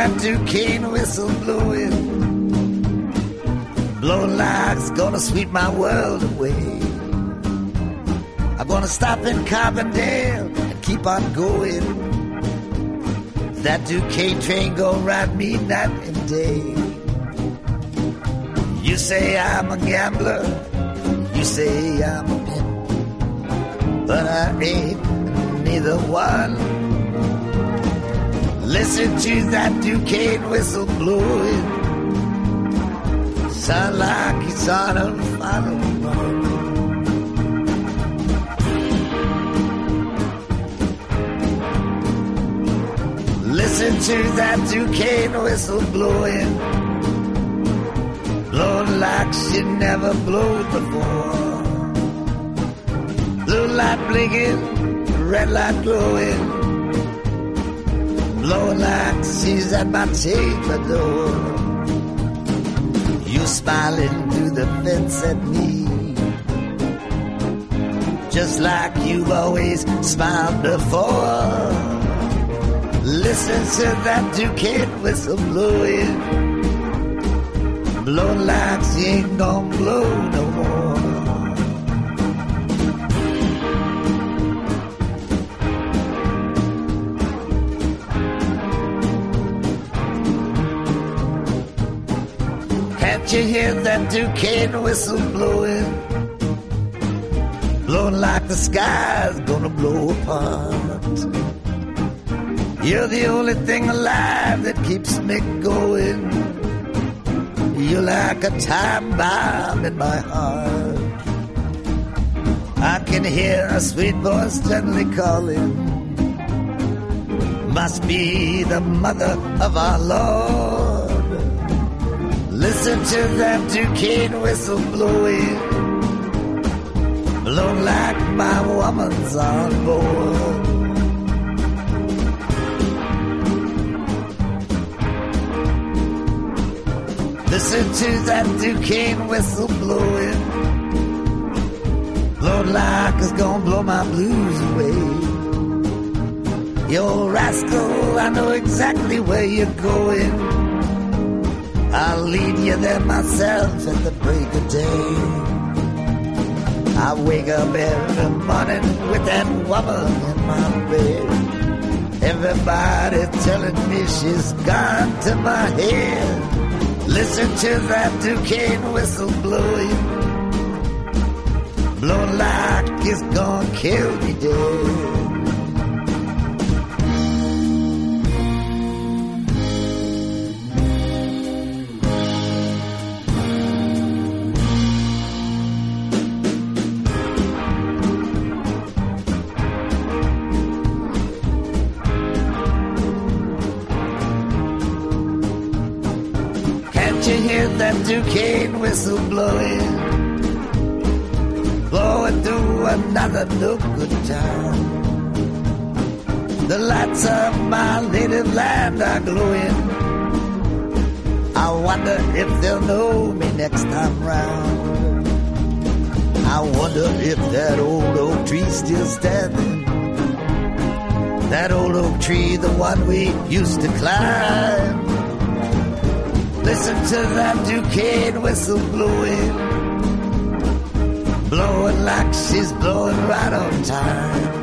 That Duquesne whistle blowing. Blowing like it's gonna sweep my world away. I'm gonna stop in Carbondale and keep on going. That Duquesne train gonna ride me night and day. You say I'm a gambler, you say I'm a pimp, but I ain't neither one. Listen to that Duquesne whistle blowing. Sound like it's on a final run. Listen to that Duquesne whistle blowing. Blowing like she never blew before. Blue light blinking, red light glowing blowing like she's at my table door. You smiling through the fence at me. Just like you've always smiled before. Listen to that Duquesne whistle blowing. Blowing like she ain't gonna blow no you hear that Duquesne whistle blowing? Blowing like the sky's gonna blow apart. You're the only thing alive that keeps me going. You're like a time bomb in my heart. I can hear a sweet voice gently calling. Must be the mother of our Lord. Listen to that Duquesne whistle blowing. Blow like my woman's on board. Listen to that Duquesne whistle blowing. Blow like it's gonna blow my blues away. You rascal, I know exactly where you're going. I'll lead you there myself at the break of day. I wake up every morning with that woman in my bed. Everybody telling me she's gone to my head. Listen to that Duquesne whistle blowing. Blowing like it's gonna kill me dead. Duquesne whistle blowing, blowing through another no good time. The lights of my native land are glowing. I wonder if they'll know me next time round. I wonder if that old oak tree's still standing. That old oak tree, the one we used to climb. Listen to that Duquesne whistle blowing. Blowing like she's blowing right on time.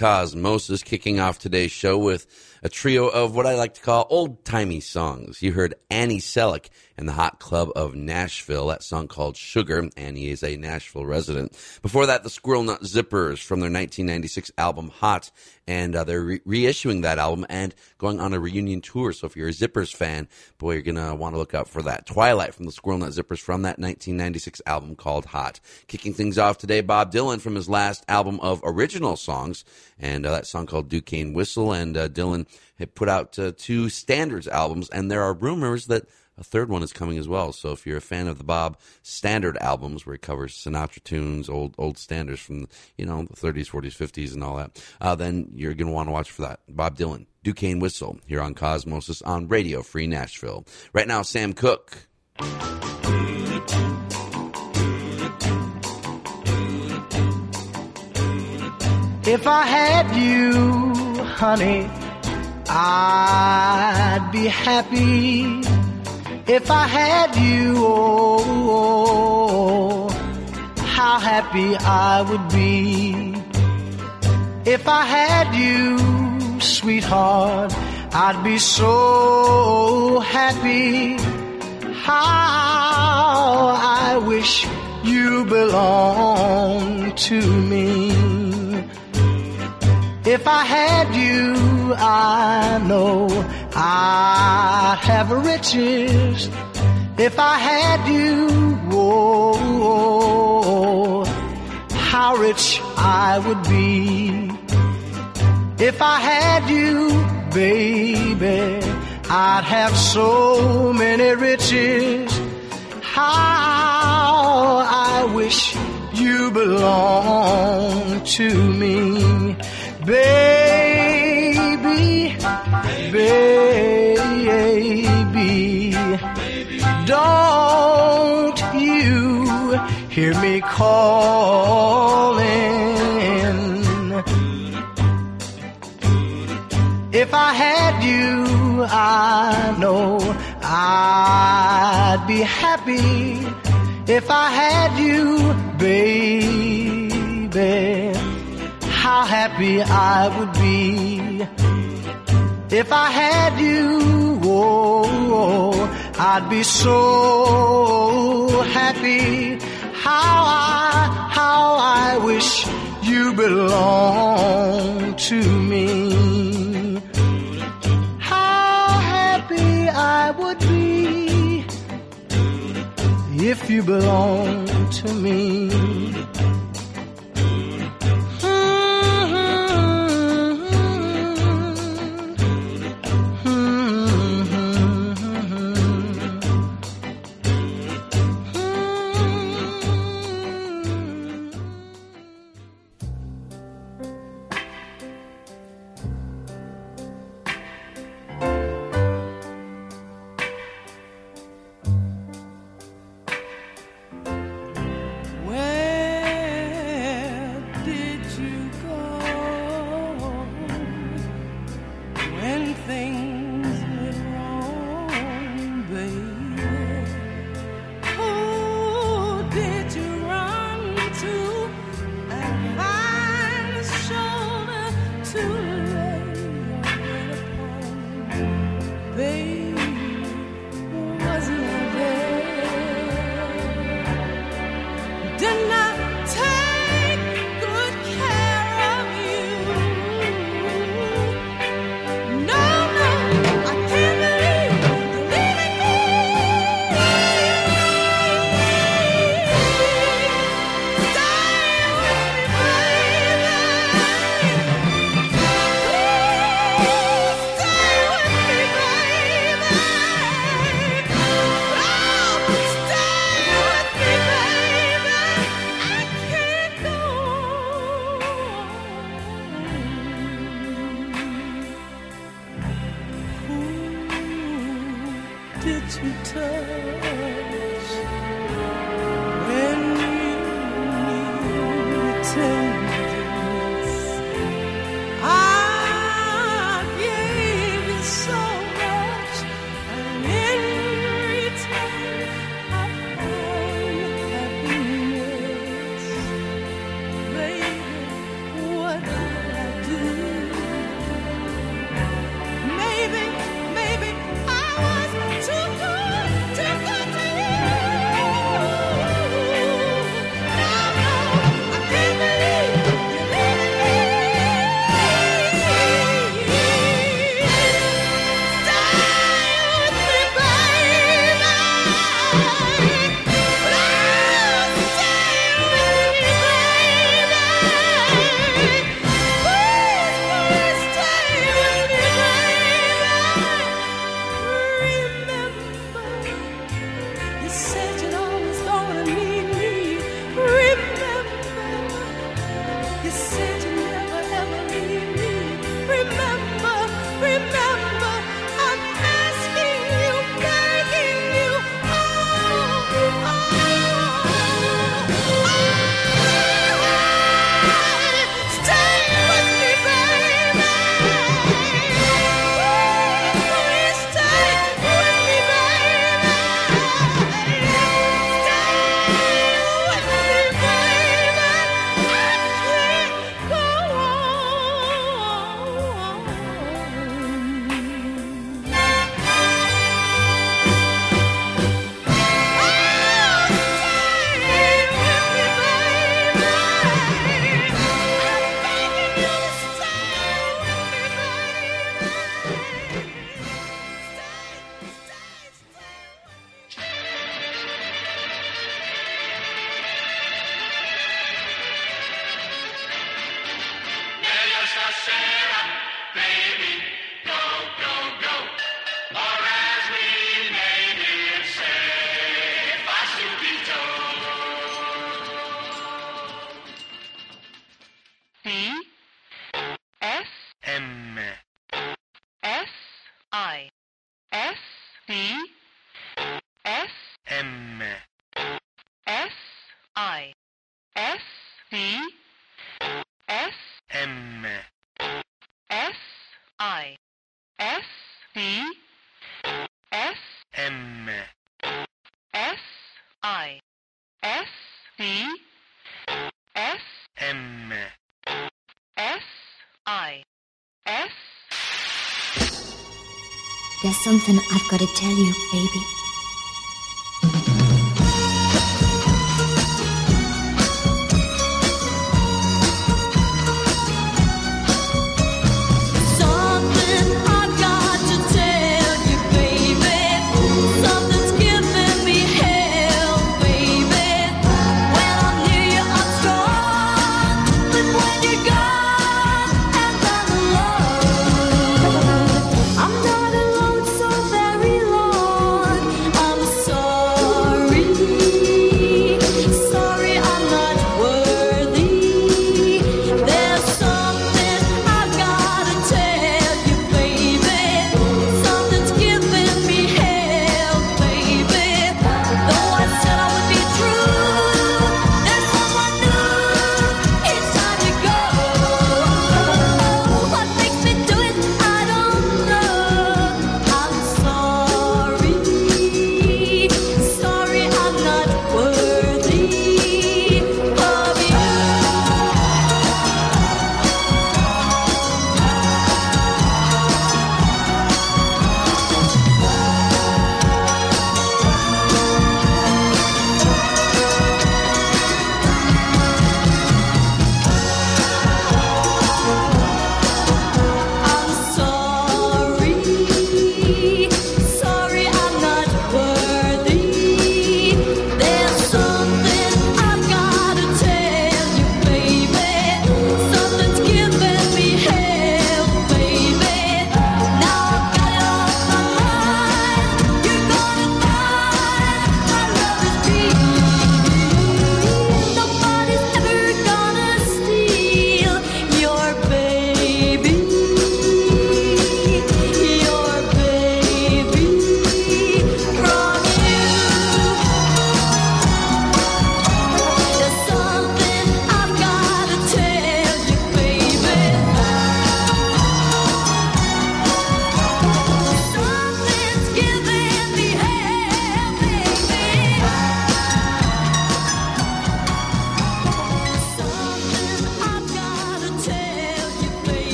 Cosmosis, kicking off today's show with a trio of what I like to call old timey songs. You heard Annie Sellick in the Hot Club of Nashville, that song called Sugar. and he is a Nashville resident. Before that, the Squirrel Nut Zippers from their 1996 album Hot, and uh, they're re- reissuing that album and going on a reunion tour. So if you're a Zippers fan, boy, you're gonna want to look out for that. Twilight from the Squirrel Nut Zippers from that 1996 album called Hot. Kicking things off today, Bob Dylan from his last album of original songs, and uh, that song called Duquesne Whistle. And uh, Dylan had put out uh, two standards albums, and there are rumors that a third one is coming as well. So if you're a fan of the Bob standard albums, where he covers Sinatra tunes, old old standards from you know the 30s, 40s, 50s, and all that, uh, then you're going to want to watch for that. Bob Dylan, Duquesne Whistle, here on Cosmosis on Radio Free Nashville. Right now, Sam Cooke. If I had you, honey, I'd be happy. If I had you, oh, how happy I would be. If I had you, sweetheart, I'd be so happy. How I wish you belonged to me. If I had you, I know I'd have riches. If I had you, oh, how rich I would be. If I had you, baby, I'd have so many riches. How I wish you belonged to me. Baby, baby, don't you hear me calling? If I had you, I know I'd be happy. If I had you, baby, happy I would be. If I had you, oh, I'd be so happy. How I, how I wish you belonged to me. How happy I would be if you belonged to me. Something I've got to tell you, baby.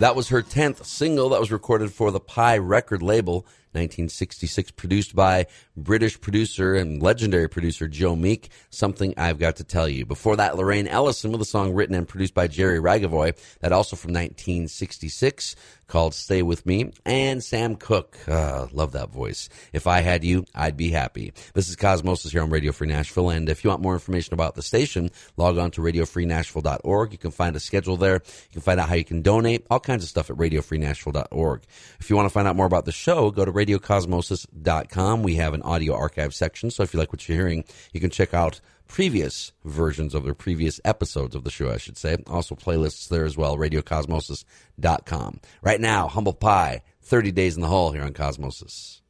That was her 10th single that was recorded for the Pye record label, 1966, produced by British producer and legendary producer Joe Meek, Something I've Got to Tell You. Before that, Lorraine Ellison with a song written and produced by Jerry Ragovoy, that also from 1966, called Stay With Me, and Sam Cooke. Uh, love that voice. If I had you, I'd be happy. This is Cosmosis here on Radio Free Nashville, and if you want more information about the station, log on to radiofreenashville.org. You can find a schedule there. You can find out how you can donate, all kinds of stuff at radiofreenashville.org. If you want to find out more about the show, go to radiocosmosis.com. We have an audio archive section, so if you like what you're hearing, you can check out previous versions of the previous episodes of the show, I should say. Also playlists there as well, radiocosmosis.com. Right now, Humble Pie, 30 Days in the Hole here on Cosmosis.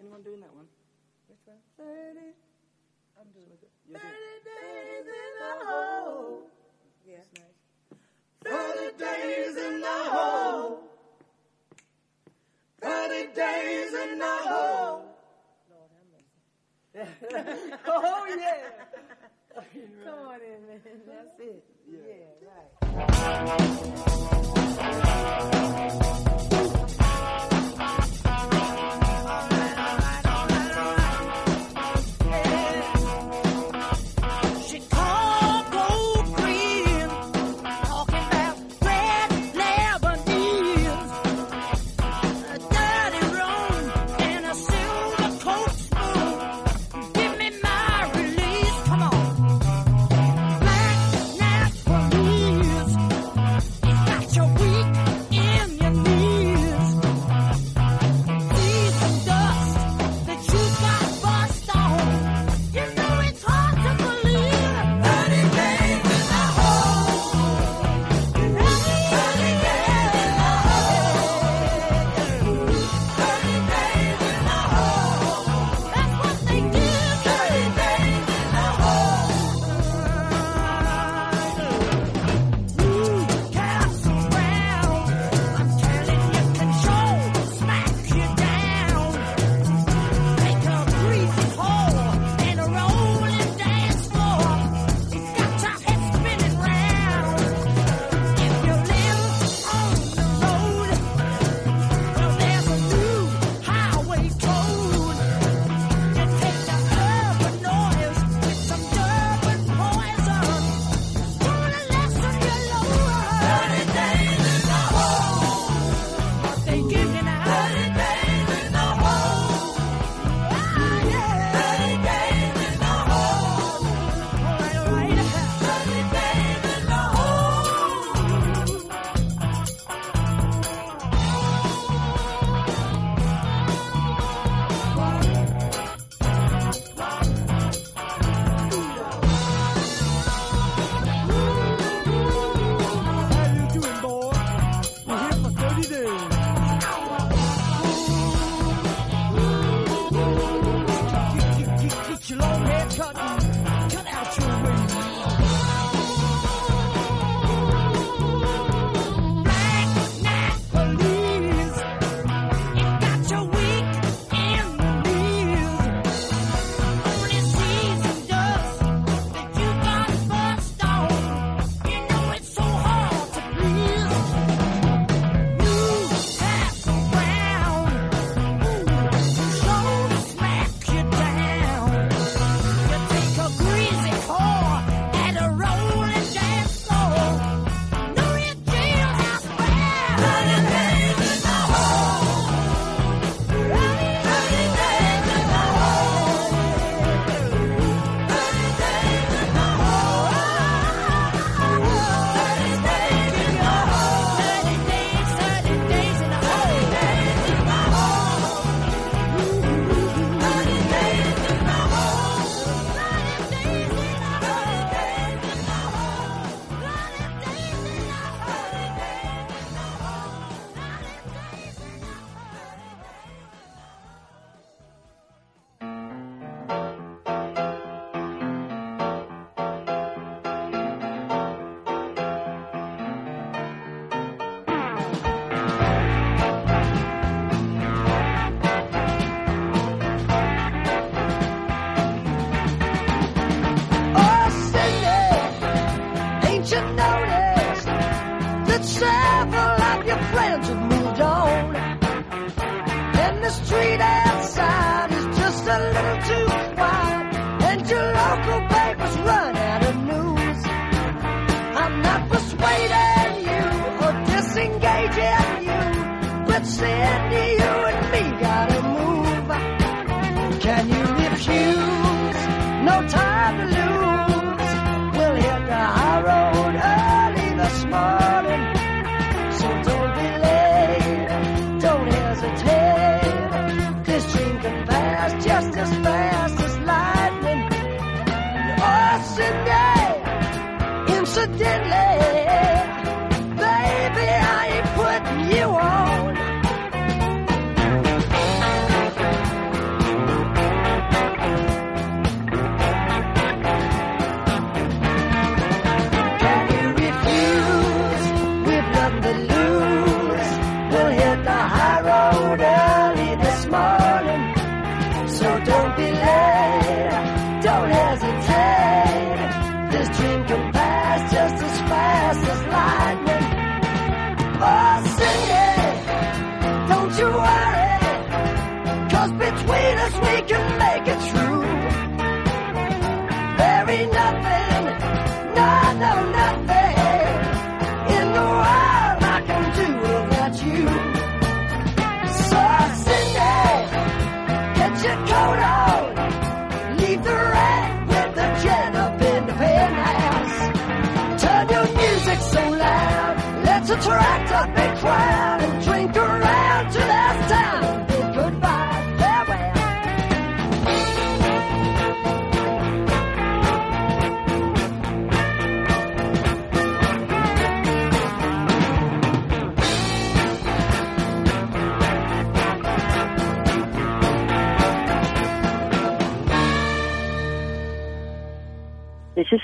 Anyone doing that one? Which one? 30. I'm doing it. 30 days in the hole. 30 days in the hole. oh, yeah. Come on in, man. That's it. Yeah, right.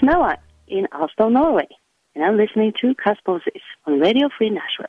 Noah in Oslo, Norway, and I'm listening to Cosmosis on Radio Free Nashville.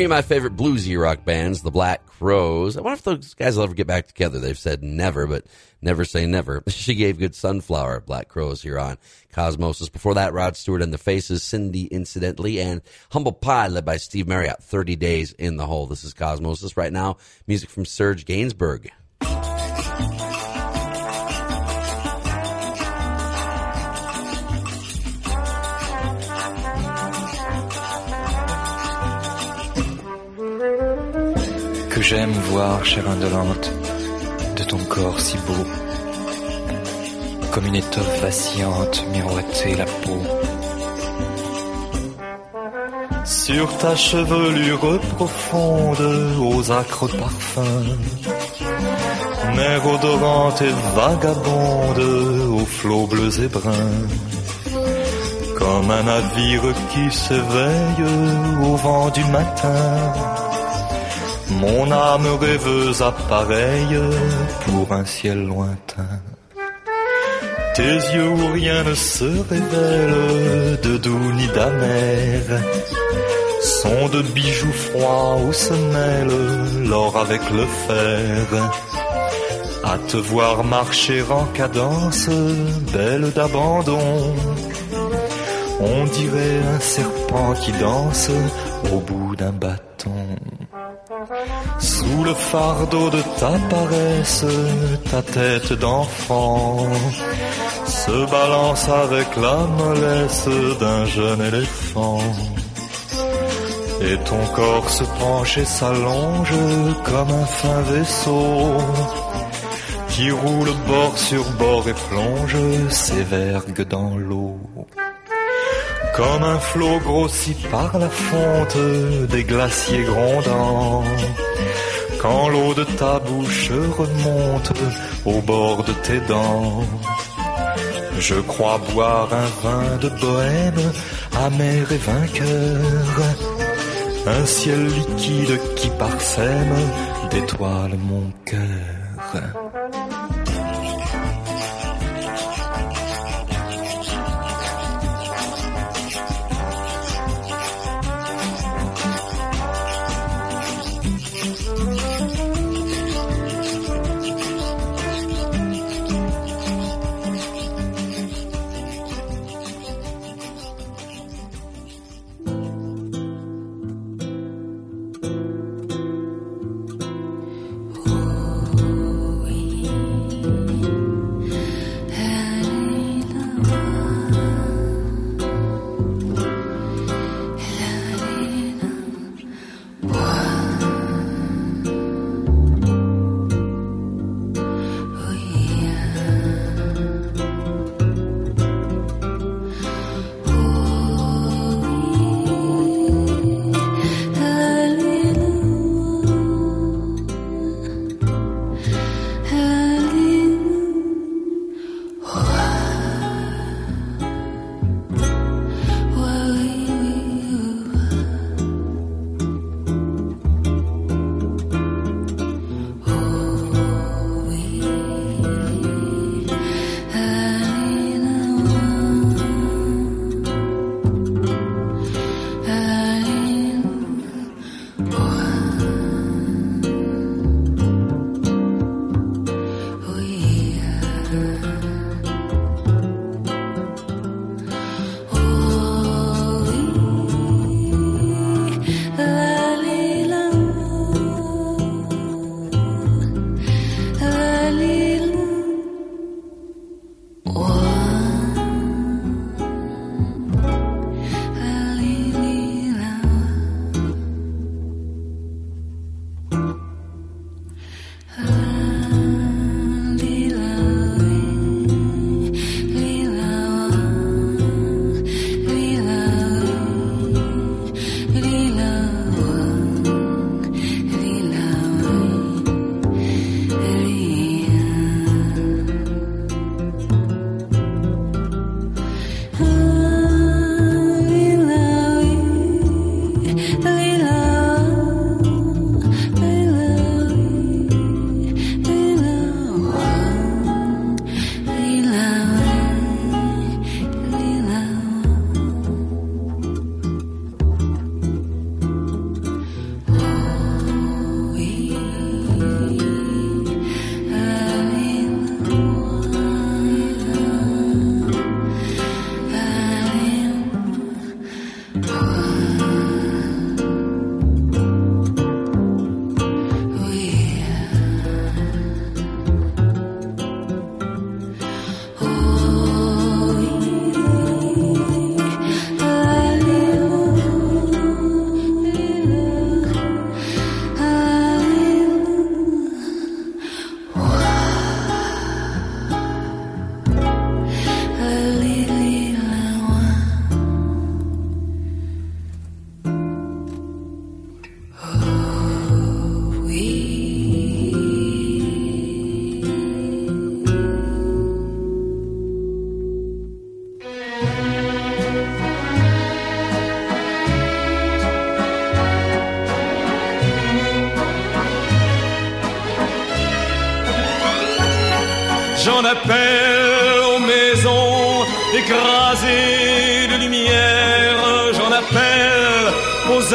Three of my favorite bluesy rock bands, the Black Crowes. I wonder if those guys will ever get back together. They've said never, but never say never. She gave good sunflower, Black Crowes here on Cosmosis. Before that, Rod Stewart and the Faces, Cindy Incidentally, and Humble Pie led by Steve Marriott, 30 Days in the Hole. This is Cosmosis right now. Music from Serge Gainsbourg. J'aime voir, chère indolente, de ton corps si beau, comme une étoffe vacillante miroiter la peau. Sur ta chevelure profonde, aux acres parfums, mer odorante et vagabonde, aux flots bleus et bruns, comme un navire qui s'éveille au vent du matin. Mon âme rêveuse appareille pour un ciel lointain. Tes yeux où rien ne se révèle de doux ni d'amer sont de bijoux froids où se mêle l'or avec le fer. À te voir marcher en cadence, belle d'abandon, on dirait un serpent qui danse au bout d'un bâton. Sous le fardeau de ta paresse, ta tête d'enfant se balance avec la mollesse d'un jeune éléphant. Et ton corps se penche et s'allonge comme un fin vaisseau qui roule bord sur bord et plonge ses vergues dans l'eau. Comme un flot grossi par la fonte des glaciers grondants. Quand l'eau de ta bouche remonte au bord de tes dents. Je crois boire un vin de bohème, amer et vainqueur. Un ciel liquide qui parsème d'étoiles mon cœur.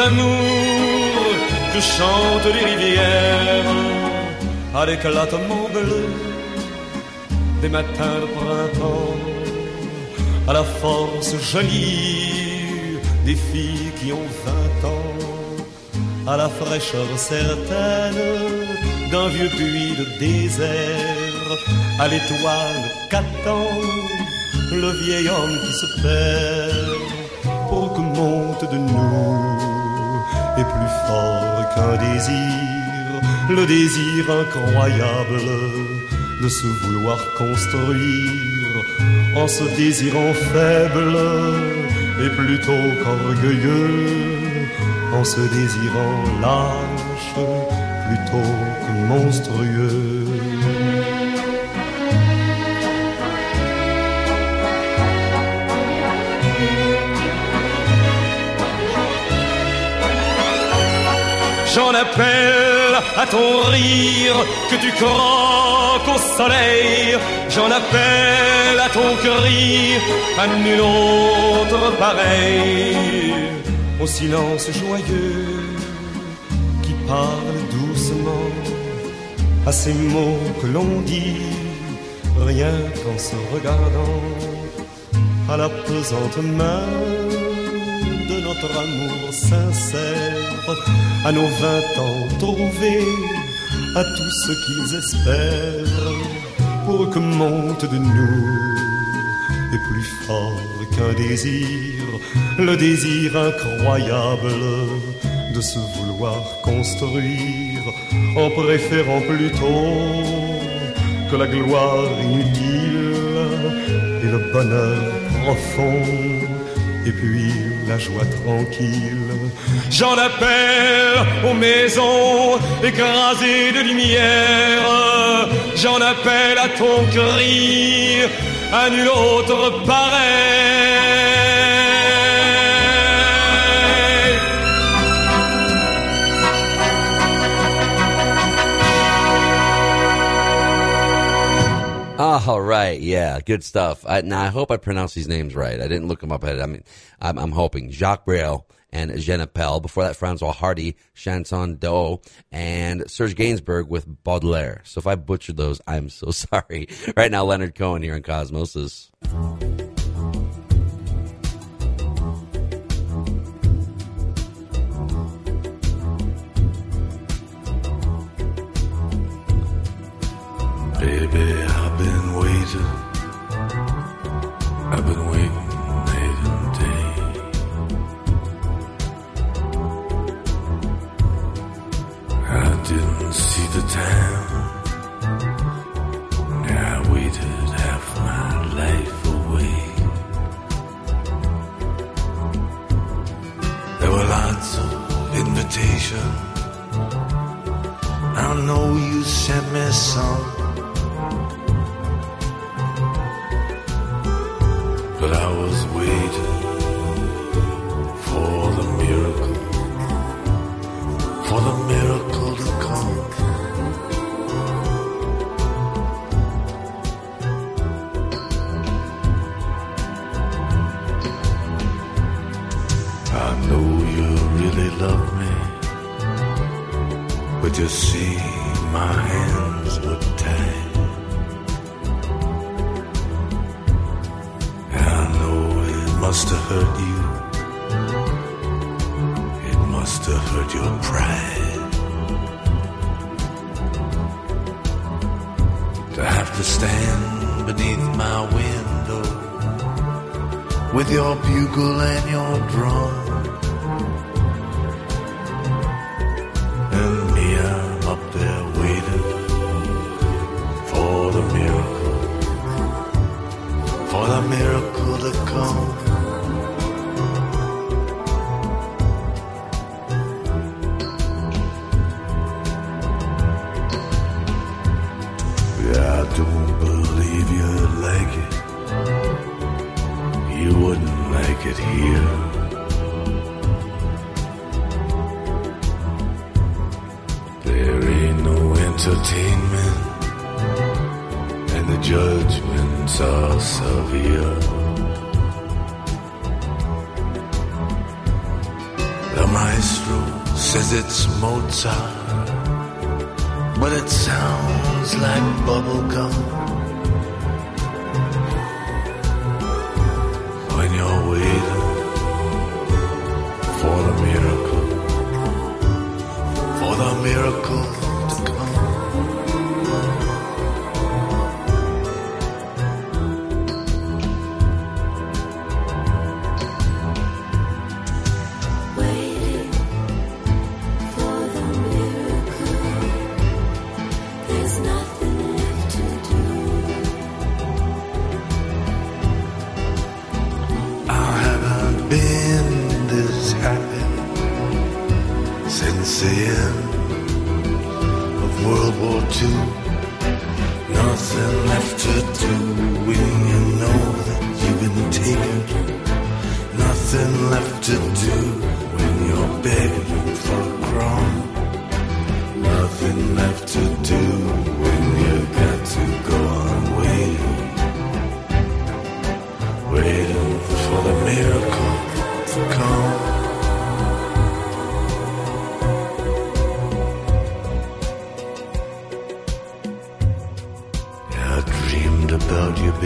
Aux amours que chantent les rivières. À l'éclatement bleu des matins de printemps. À la force jolie des filles qui ont vingt ans. À la fraîcheur certaine d'un vieux puits de désert. À l'étoile qu'attend le vieil homme qui se perd. Pour que monte de nous et plus fort qu'un désir, le désir incroyable de se vouloir construire en se désirant faible et plutôt qu'orgueilleux, en se désirant lâche plutôt que monstrueux. J'en appelle à ton rire que tu croques au soleil. J'en appelle à ton cri, à nul autre pareil. Au silence joyeux qui parle doucement à ces mots que l'on dit rien qu'en se regardant à la pesante main de notre amour sincère, à nos vingt ans trouvés, à tout ce qu'ils espèrent, pour que monte de nous, et plus fort qu'un désir, le désir incroyable de se vouloir construire, en préférant plutôt que la gloire inutile et le bonheur profond et puis la joie tranquille. J'en appelle aux maisons écrasées de lumière. J'en appelle à ton cri, à nul autre pareil. All right, yeah, good stuff. I, now I hope I pronounced these names right. I didn't look them up ahead. I mean, I'm, I'm hoping Jacques Brel and Jean Appel. Before that, Francois Hardy, Chanson d'Eau, and Serge Gainsbourg with Baudelaire. So if I butchered those, I'm so sorry. Right now, Leonard Cohen here in Cosmosis. Baby, sent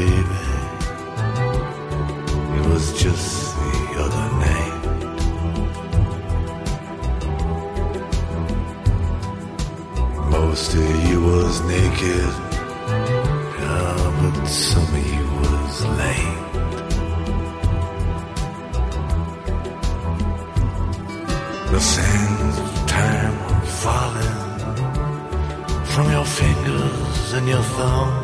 baby. It was just the other night. Most of you was naked, yeah, but some of you was lame. The sands of time falling from your fingers and your thumbs.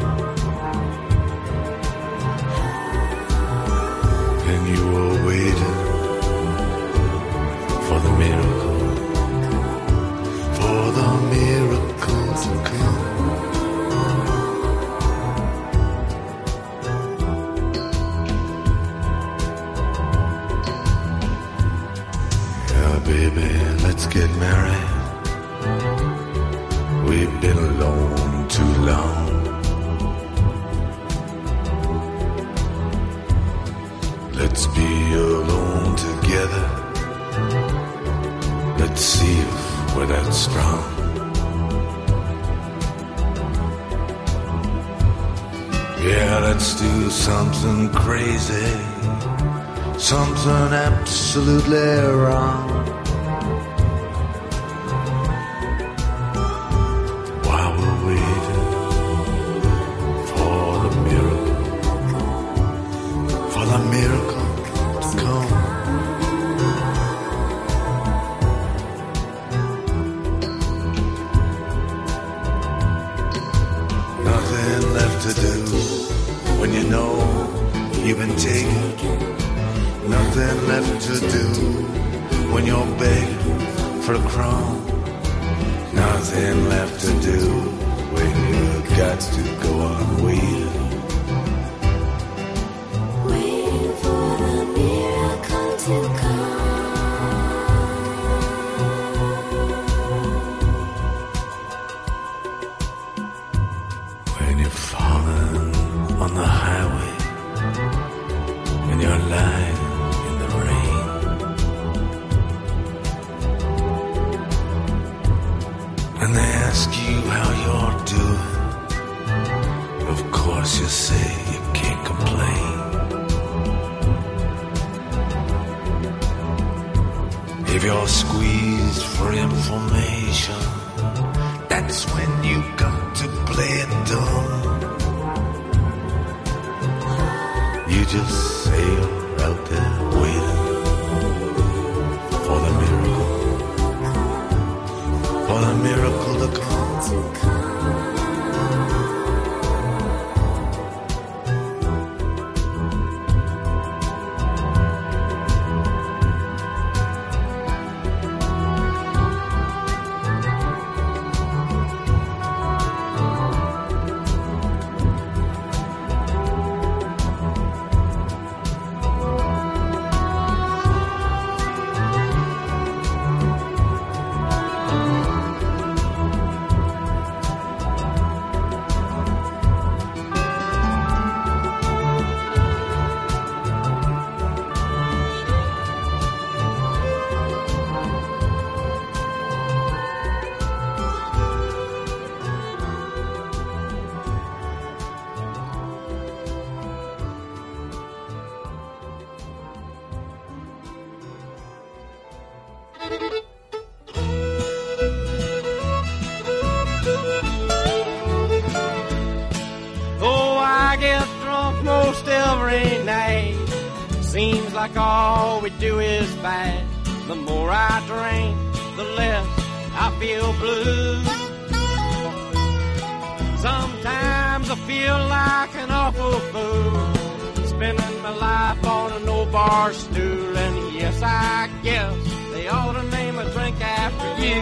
Oh, I get drunk most every night. Seems like all we do is fight. The more I drink, the less I feel blue. Sometimes I feel like an awful fool, spending my life on an old bar stool, and yes, I guess they ought to name a drink after you.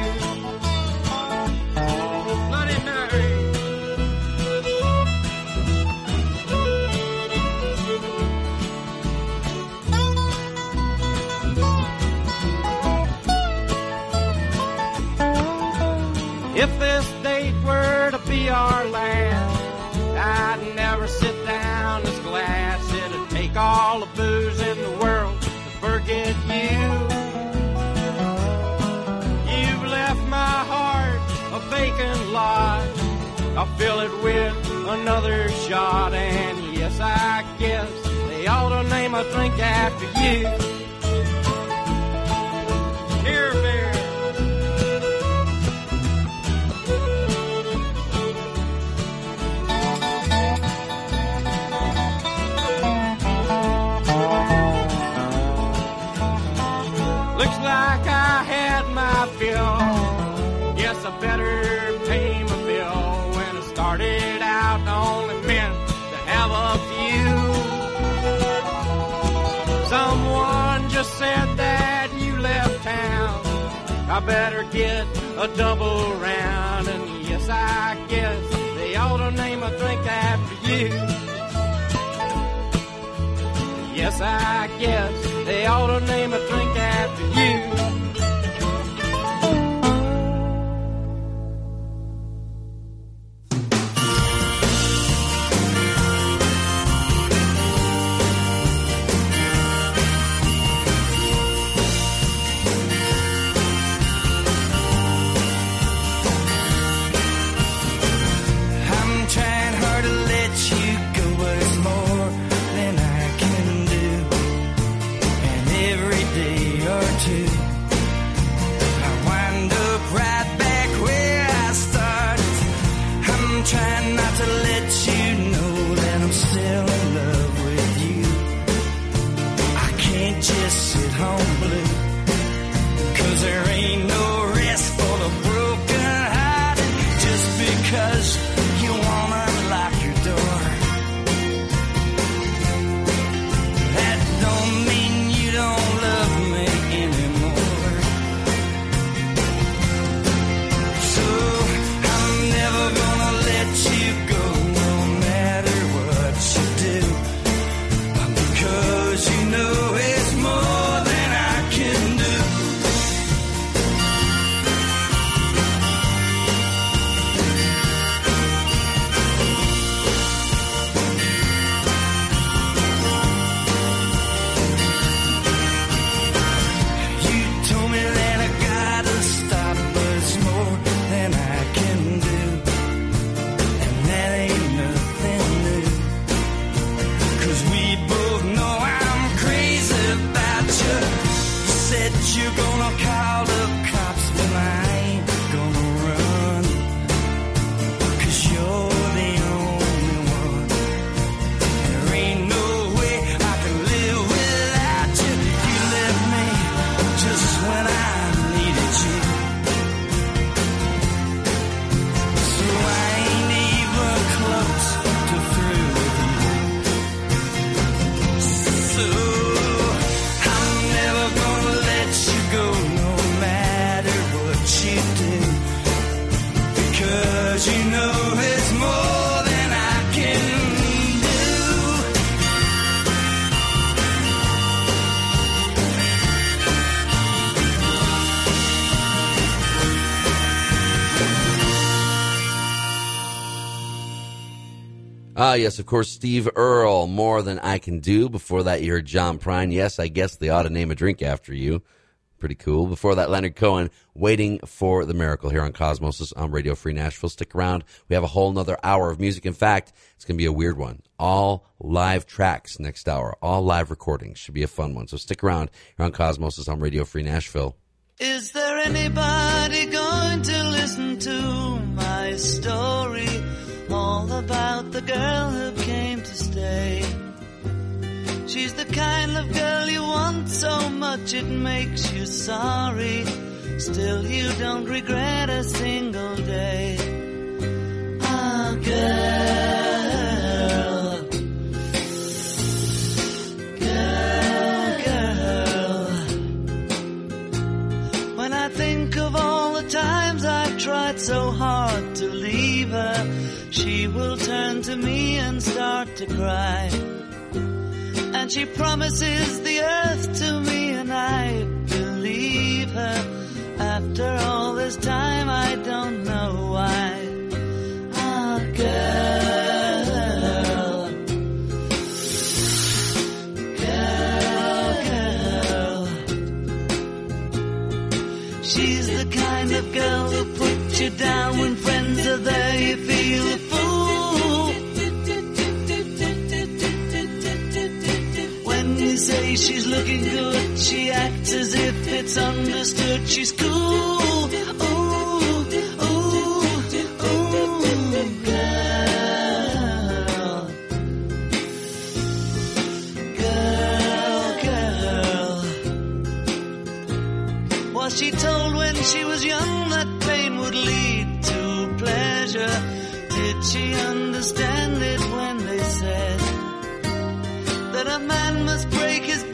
If this date were to be our last, I'd never sit down this glass. It'd take all the I'll fill it with another shot, and yes, I guess they ought to name a drink after you. I better get a double round. And yes, I guess they ought to name a drink after you. Yes, I guess they ought to name a drink after you. Ah, yes, of course, Steve Earle, More Than I Can Do. Before that, you heard John Prine. Yes, I guess they ought to name a drink after you. Pretty cool. Before that, Leonard Cohen, Waiting for the Miracle here on Cosmosis on Radio Free Nashville. Stick around. We have a whole nother hour of music. In fact, it's going to be a weird one. All live tracks next hour. All live recordings. Should be a fun one. So stick around here on Cosmosis on Radio Free Nashville. Is there anybody the kind of girl you want so much it makes you sorry. Still, you don't regret a single day. Ah, girl. Girl, girl. When I think of all the times I've tried so hard to leave her, she will turn to me and start to cry. And she promises the earth to me, and I believe her. After all this time, I don't know why. Ah, girl. Girl, girl. She's the kind of girl who puts you down when friends are there. You feel she's looking good, she acts as if it's understood. She's cool. Ooh, ooh, ooh, girl. Girl, girl. Was she told when she was young that pain would lead to pleasure? Did she understand it that a man must break his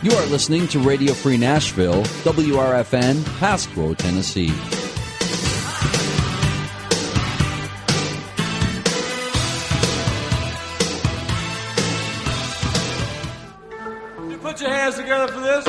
You are listening to Radio Free Nashville, WRFN, Pasquo, Tennessee. You put your hands together for this.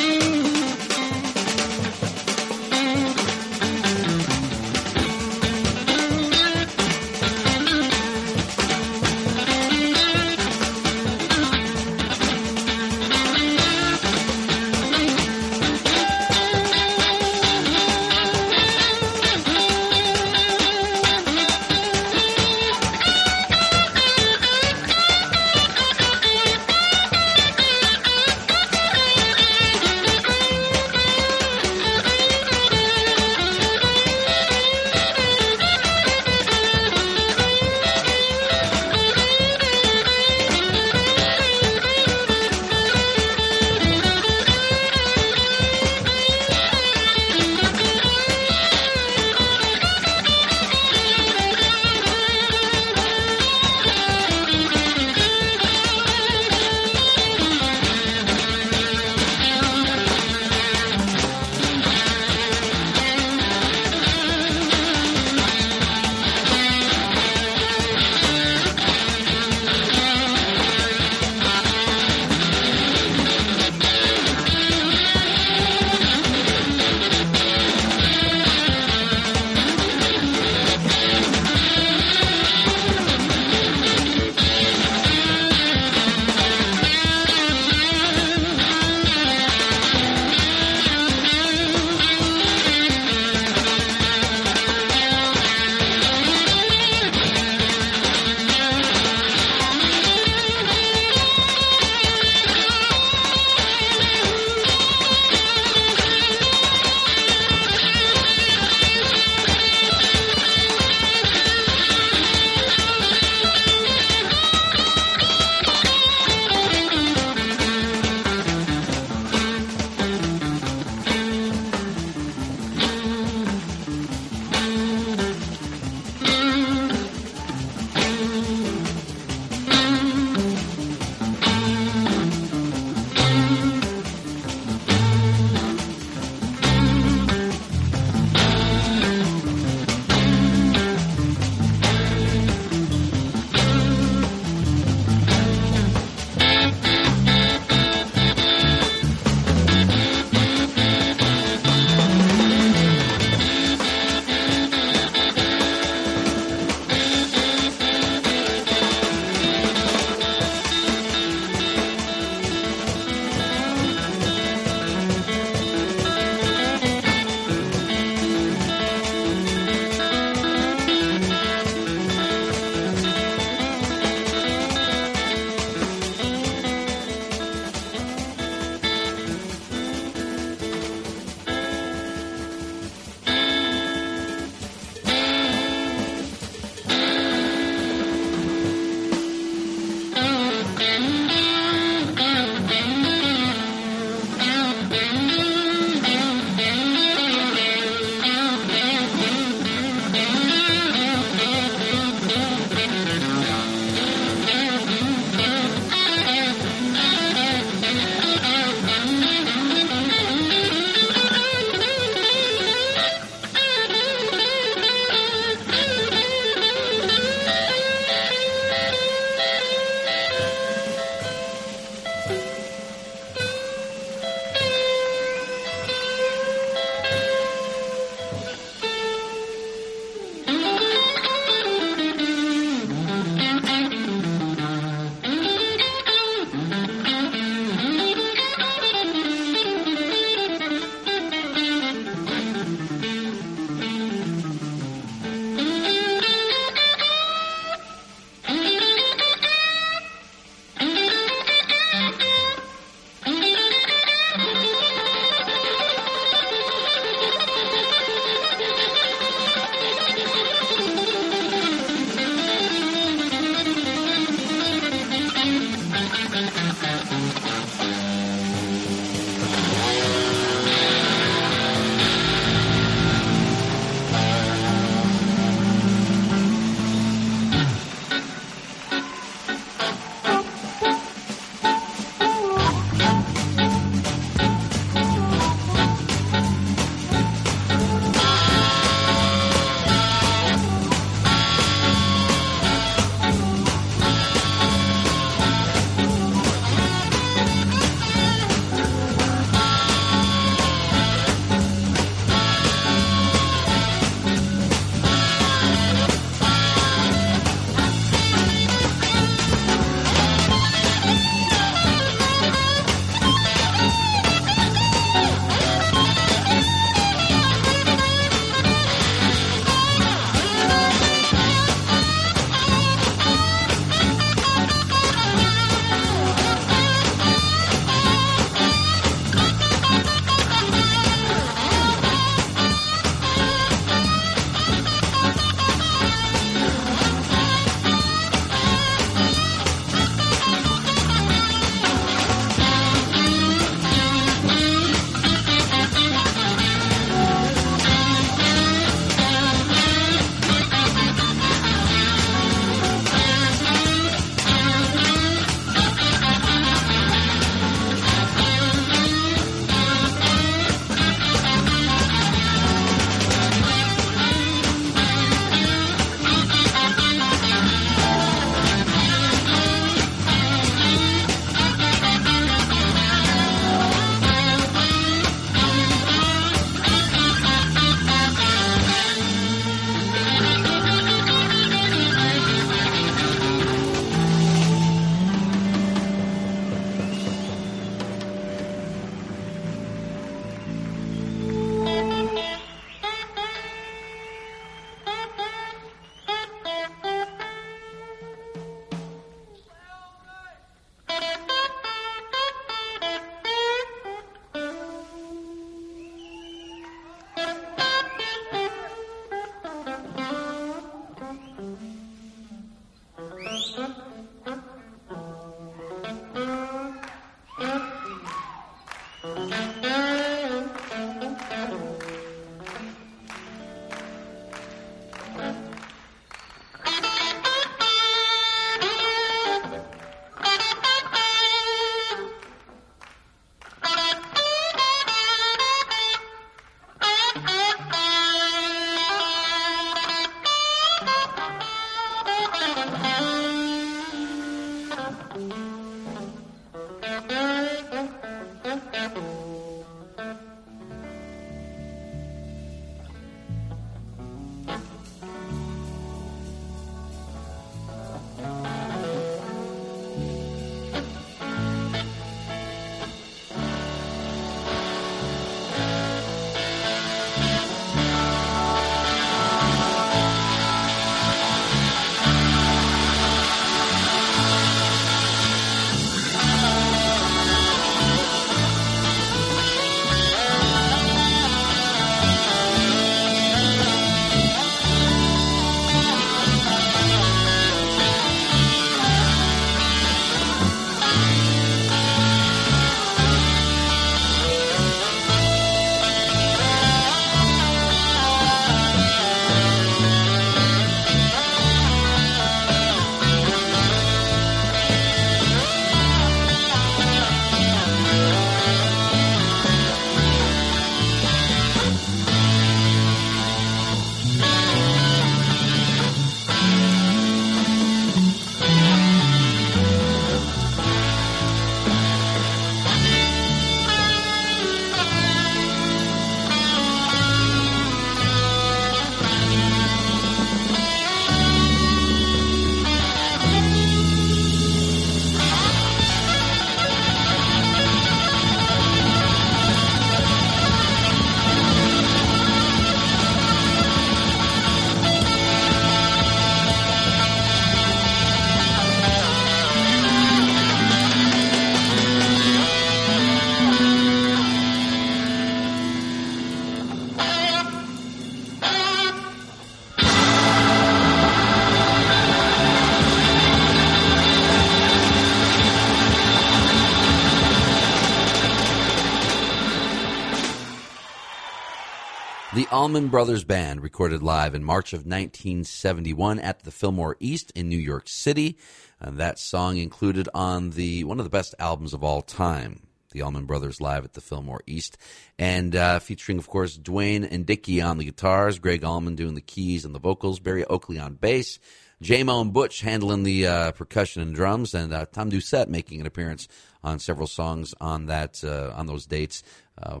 Allman Brothers Band recorded live in March of 1971 at the Fillmore East in New York City. And that song included on the one of the best albums of all time, the Allman Brothers Live at the Fillmore East, and uh, featuring, of course, Duane and Dickey on the guitars, Gregg Allman doing the keys and the vocals, Berry Oakley on bass, Jaimoe and Butch handling the uh, percussion and drums, and uh, Tom Doucette making an appearance on several songs on that uh, on those dates, uh,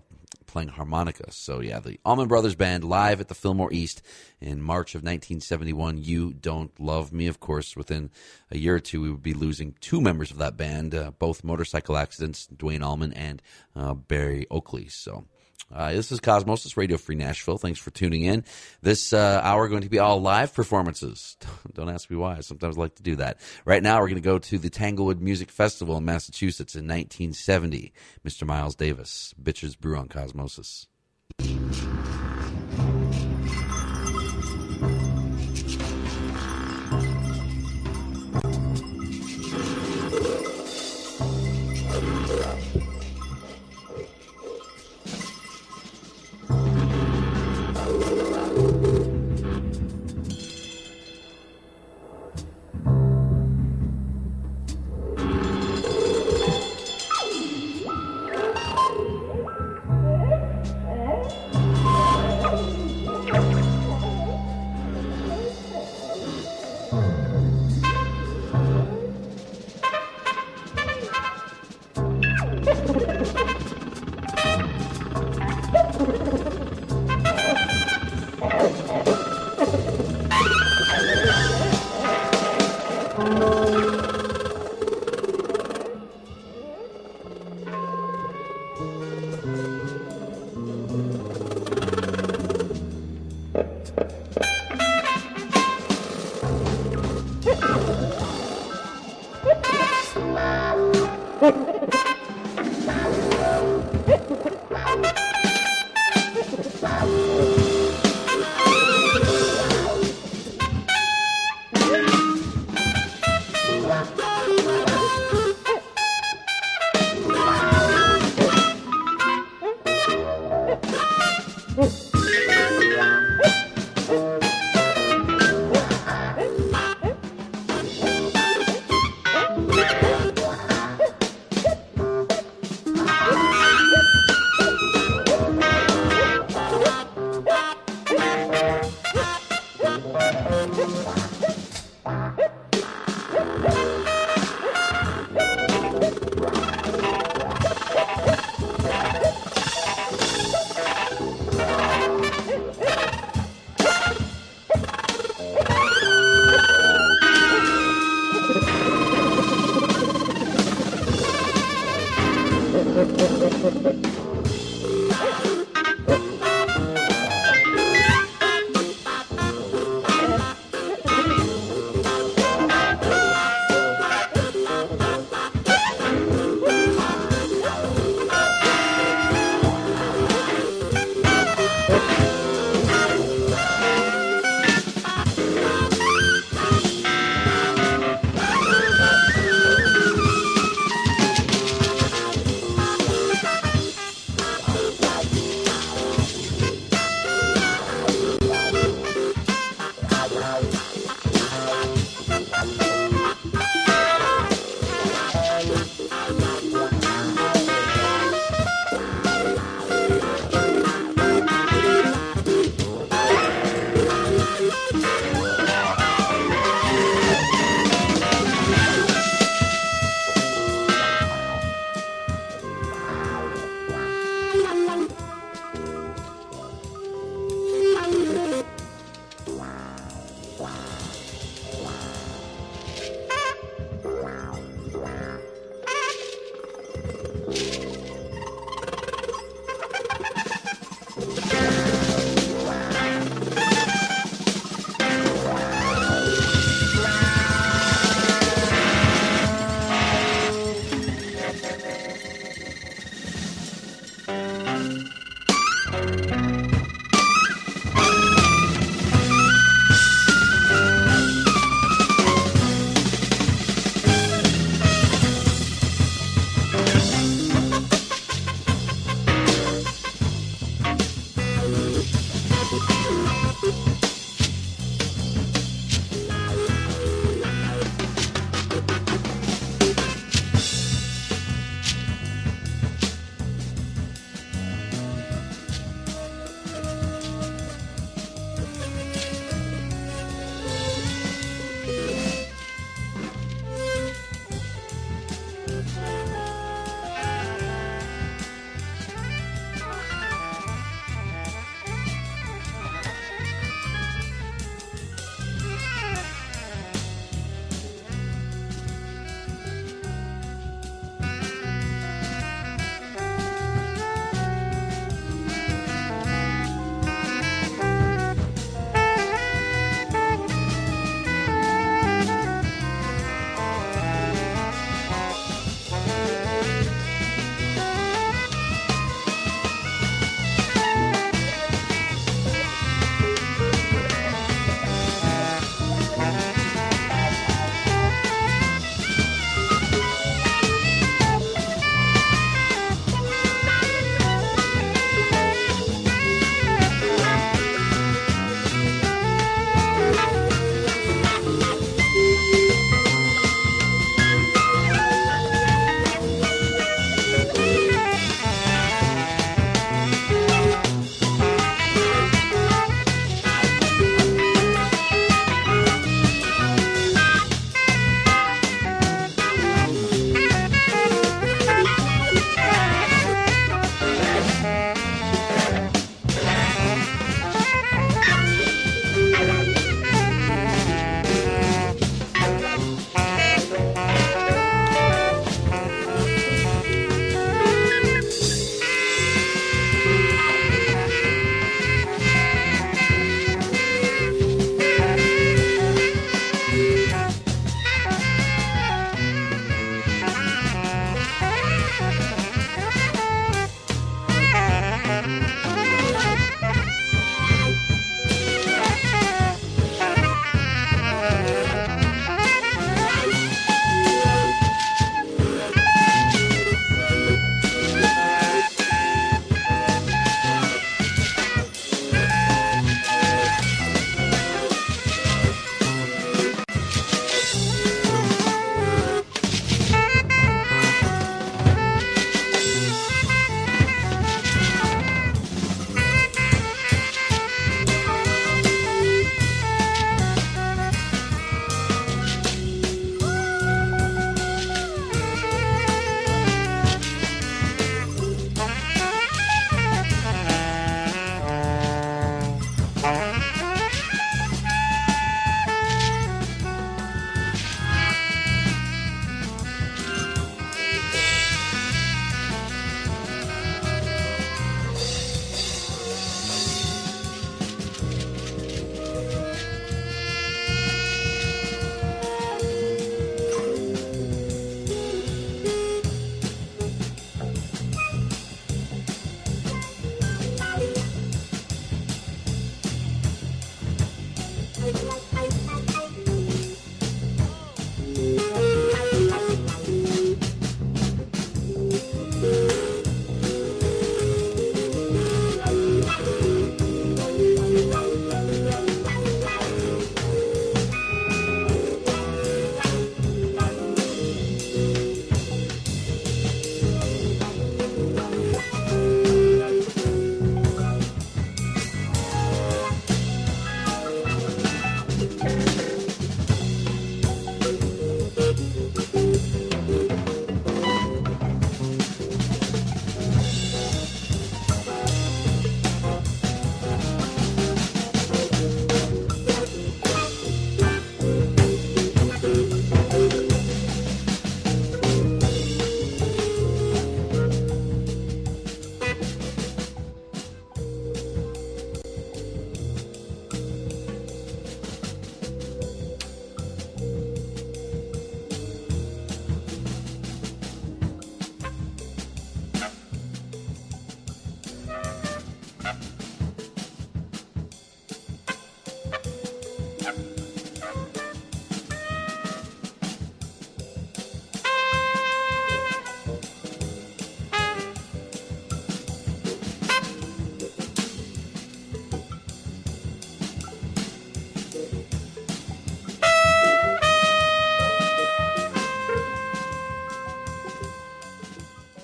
playing harmonica. So yeah, the Allman Brothers Band live at the Fillmore East in March of 1971. You don't love me, of course. Within a year or two, we would be losing two members of that band, uh, both motorcycle accidents, Duane Allman and uh, Berry Oakley. So. Uh, this is Cosmosis Radio Free Nashville. Thanks for tuning in. This uh, hour going to be all live performances. Don't ask me why. I sometimes like to do that. Right now, we're going to go to the Tanglewood Music Festival in Massachusetts in 1970. Mr. Miles Davis, Bitches Brew on Cosmosis.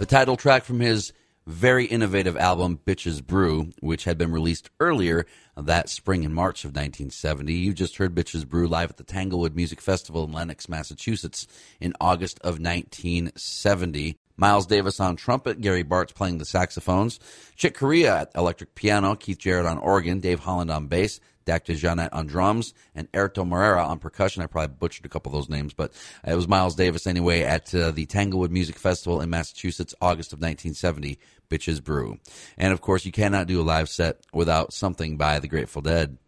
Title track from his very innovative album, Bitches Brew, which had been released earlier that spring in March of 1970. You just heard Bitches Brew live at the Tanglewood Music Festival in Lenox, Massachusetts in August of 1970. Miles Davis on trumpet, Gary Bartz playing the saxophones, Chick Corea at electric piano, Keith Jarrett on organ, Dave Holland on bass, Dak DeJohnette on drums, and Airto Moreira on percussion. I probably butchered a couple of those names, but it was Miles Davis anyway at uh, the Tanglewood Music Festival in Massachusetts, August of 1970. Bitches Brew. And of course, you cannot do a live set without something by the Grateful Dead.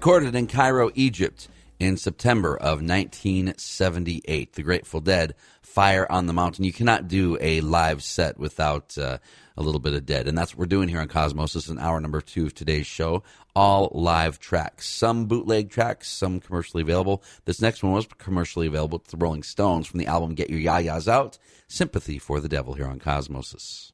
Recorded in Cairo, Egypt in September of 1978. The Grateful Dead, Fire on the Mountain. You cannot do a live set without uh, a little bit of dead. And that's what we're doing here on Cosmos. This is an hour number two of today's show. All live tracks. Some bootleg tracks, some commercially available. This next one was commercially available. It's the Rolling Stones from the album Get Your Ya-Ya's Out. Sympathy for the Devil here on Cosmosis.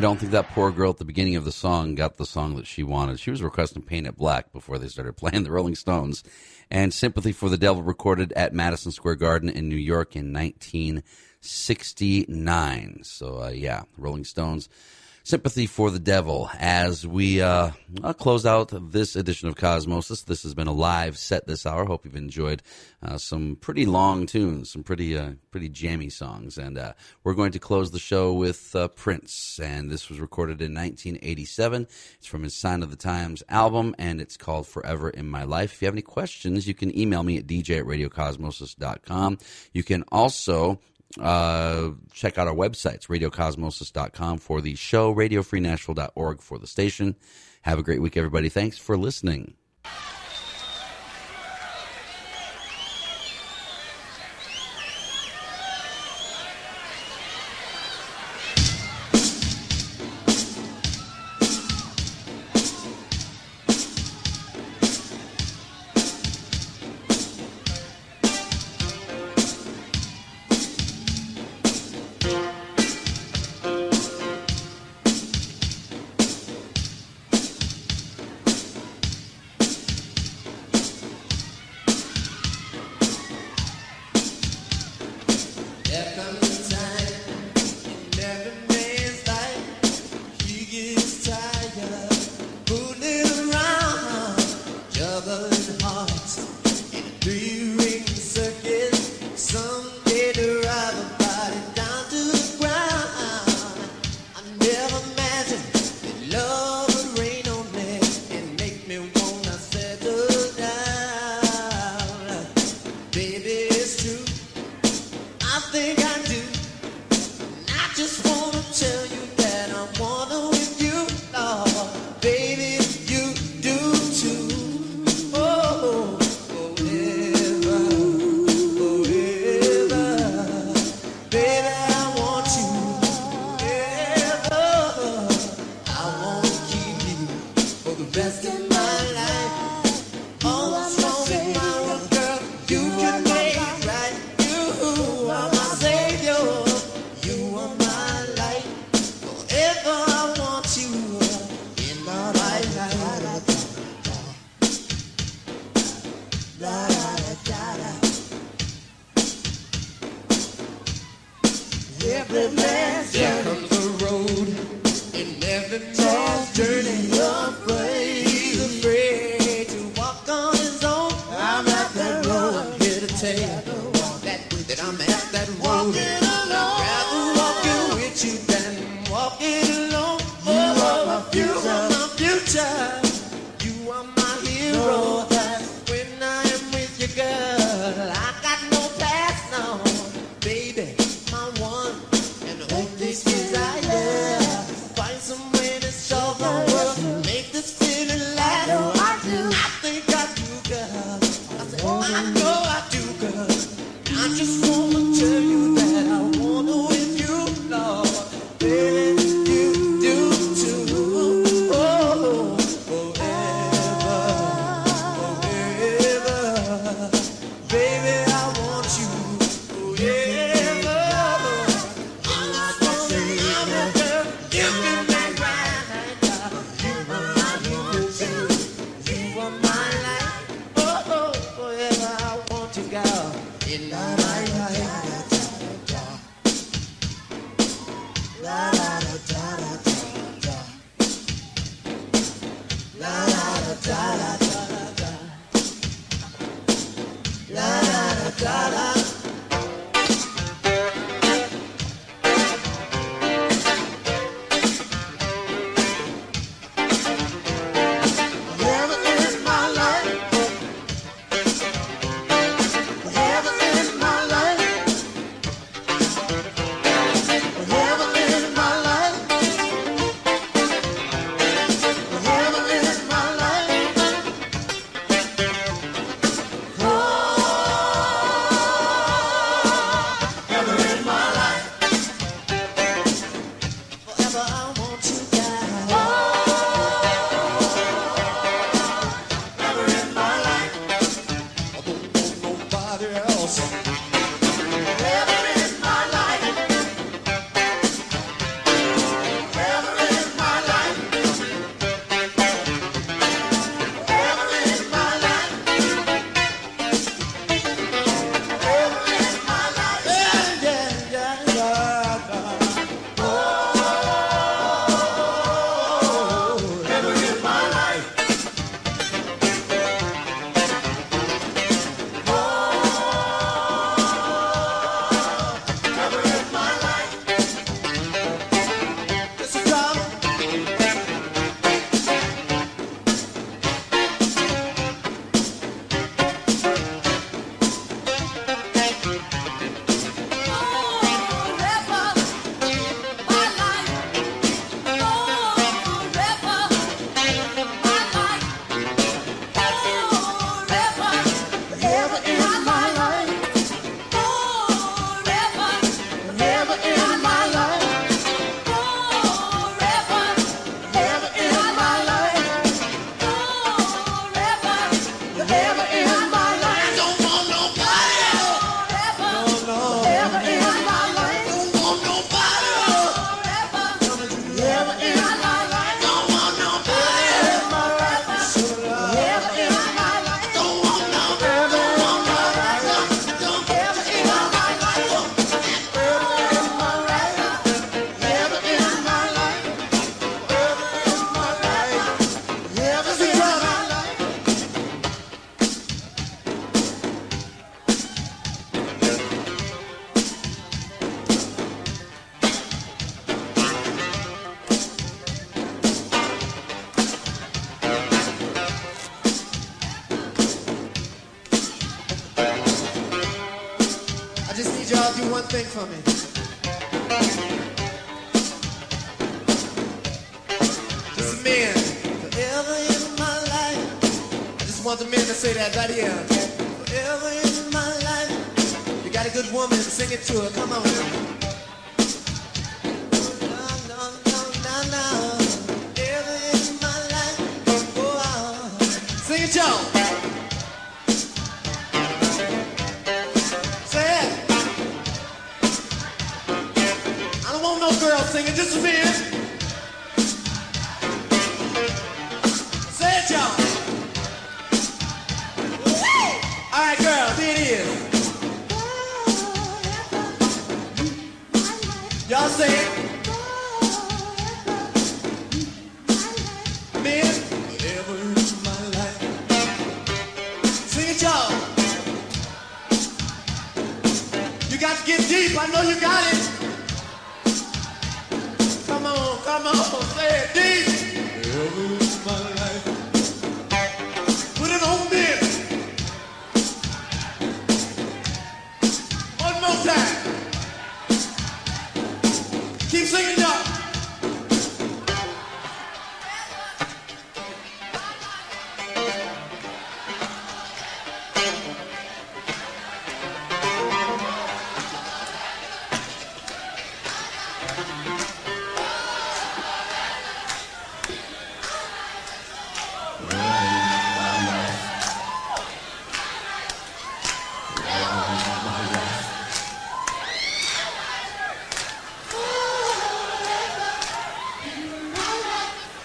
I don't think that poor girl at the beginning of the song got the song that she wanted. She was requesting Paint It Black before they started playing the Rolling Stones. And Sympathy for the Devil recorded at Madison Square Garden in New York in 1969. So, uh, yeah, Rolling Stones. Sympathy for the Devil. As we uh, uh, close out this edition of Cosmosis, this has been a live set this hour. Hope you've enjoyed uh, some pretty long tunes, some pretty uh, pretty jammy songs, and uh, we're going to close the show with uh, Prince. And this was recorded in 1987. It's from his Sign of the Times album, and it's called Forever in My Life. If you have any questions, you can email me at dj at radiocosmosis.com. You can also uh, check out our websites, radiocosmosis.com for the show, radiofreenashville.org for the station. Have a great week, everybody. Thanks for listening.